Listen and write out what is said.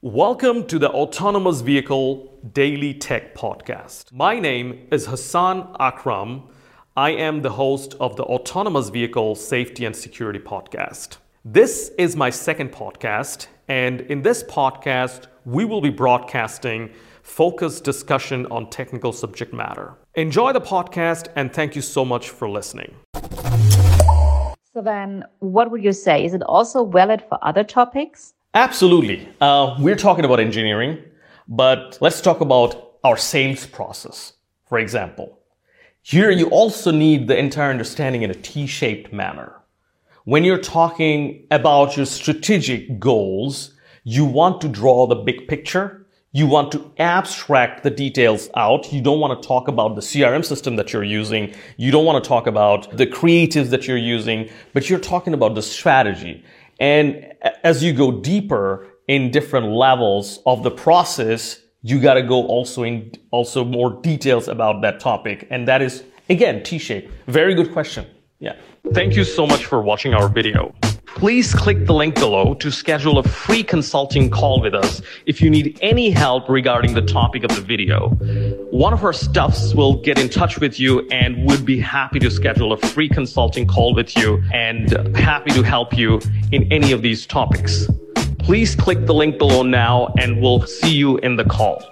Welcome to the Autonomous Vehicle Daily Tech Podcast. My name is Hassan Akram. I am the host of the Autonomous Vehicle Safety and Security Podcast. This is my second podcast, and in this podcast, we will be broadcasting focused discussion on technical subject matter. Enjoy the podcast, and thank you so much for listening. So, then what would you say? Is it also valid for other topics? Absolutely. Uh, we're talking about engineering, but let's talk about our sales process, for example. Here, you also need the entire understanding in a T shaped manner. When you're talking about your strategic goals, you want to draw the big picture. You want to abstract the details out. You don't want to talk about the CRM system that you're using. You don't want to talk about the creatives that you're using, but you're talking about the strategy. And as you go deeper in different levels of the process, you got to go also in also more details about that topic. And that is again T-shape. Very good question. Yeah. Thank you so much for watching our video. Please click the link below to schedule a free consulting call with us if you need any help regarding the topic of the video. One of our staffs will get in touch with you and would be happy to schedule a free consulting call with you and happy to help you in any of these topics. Please click the link below now and we'll see you in the call.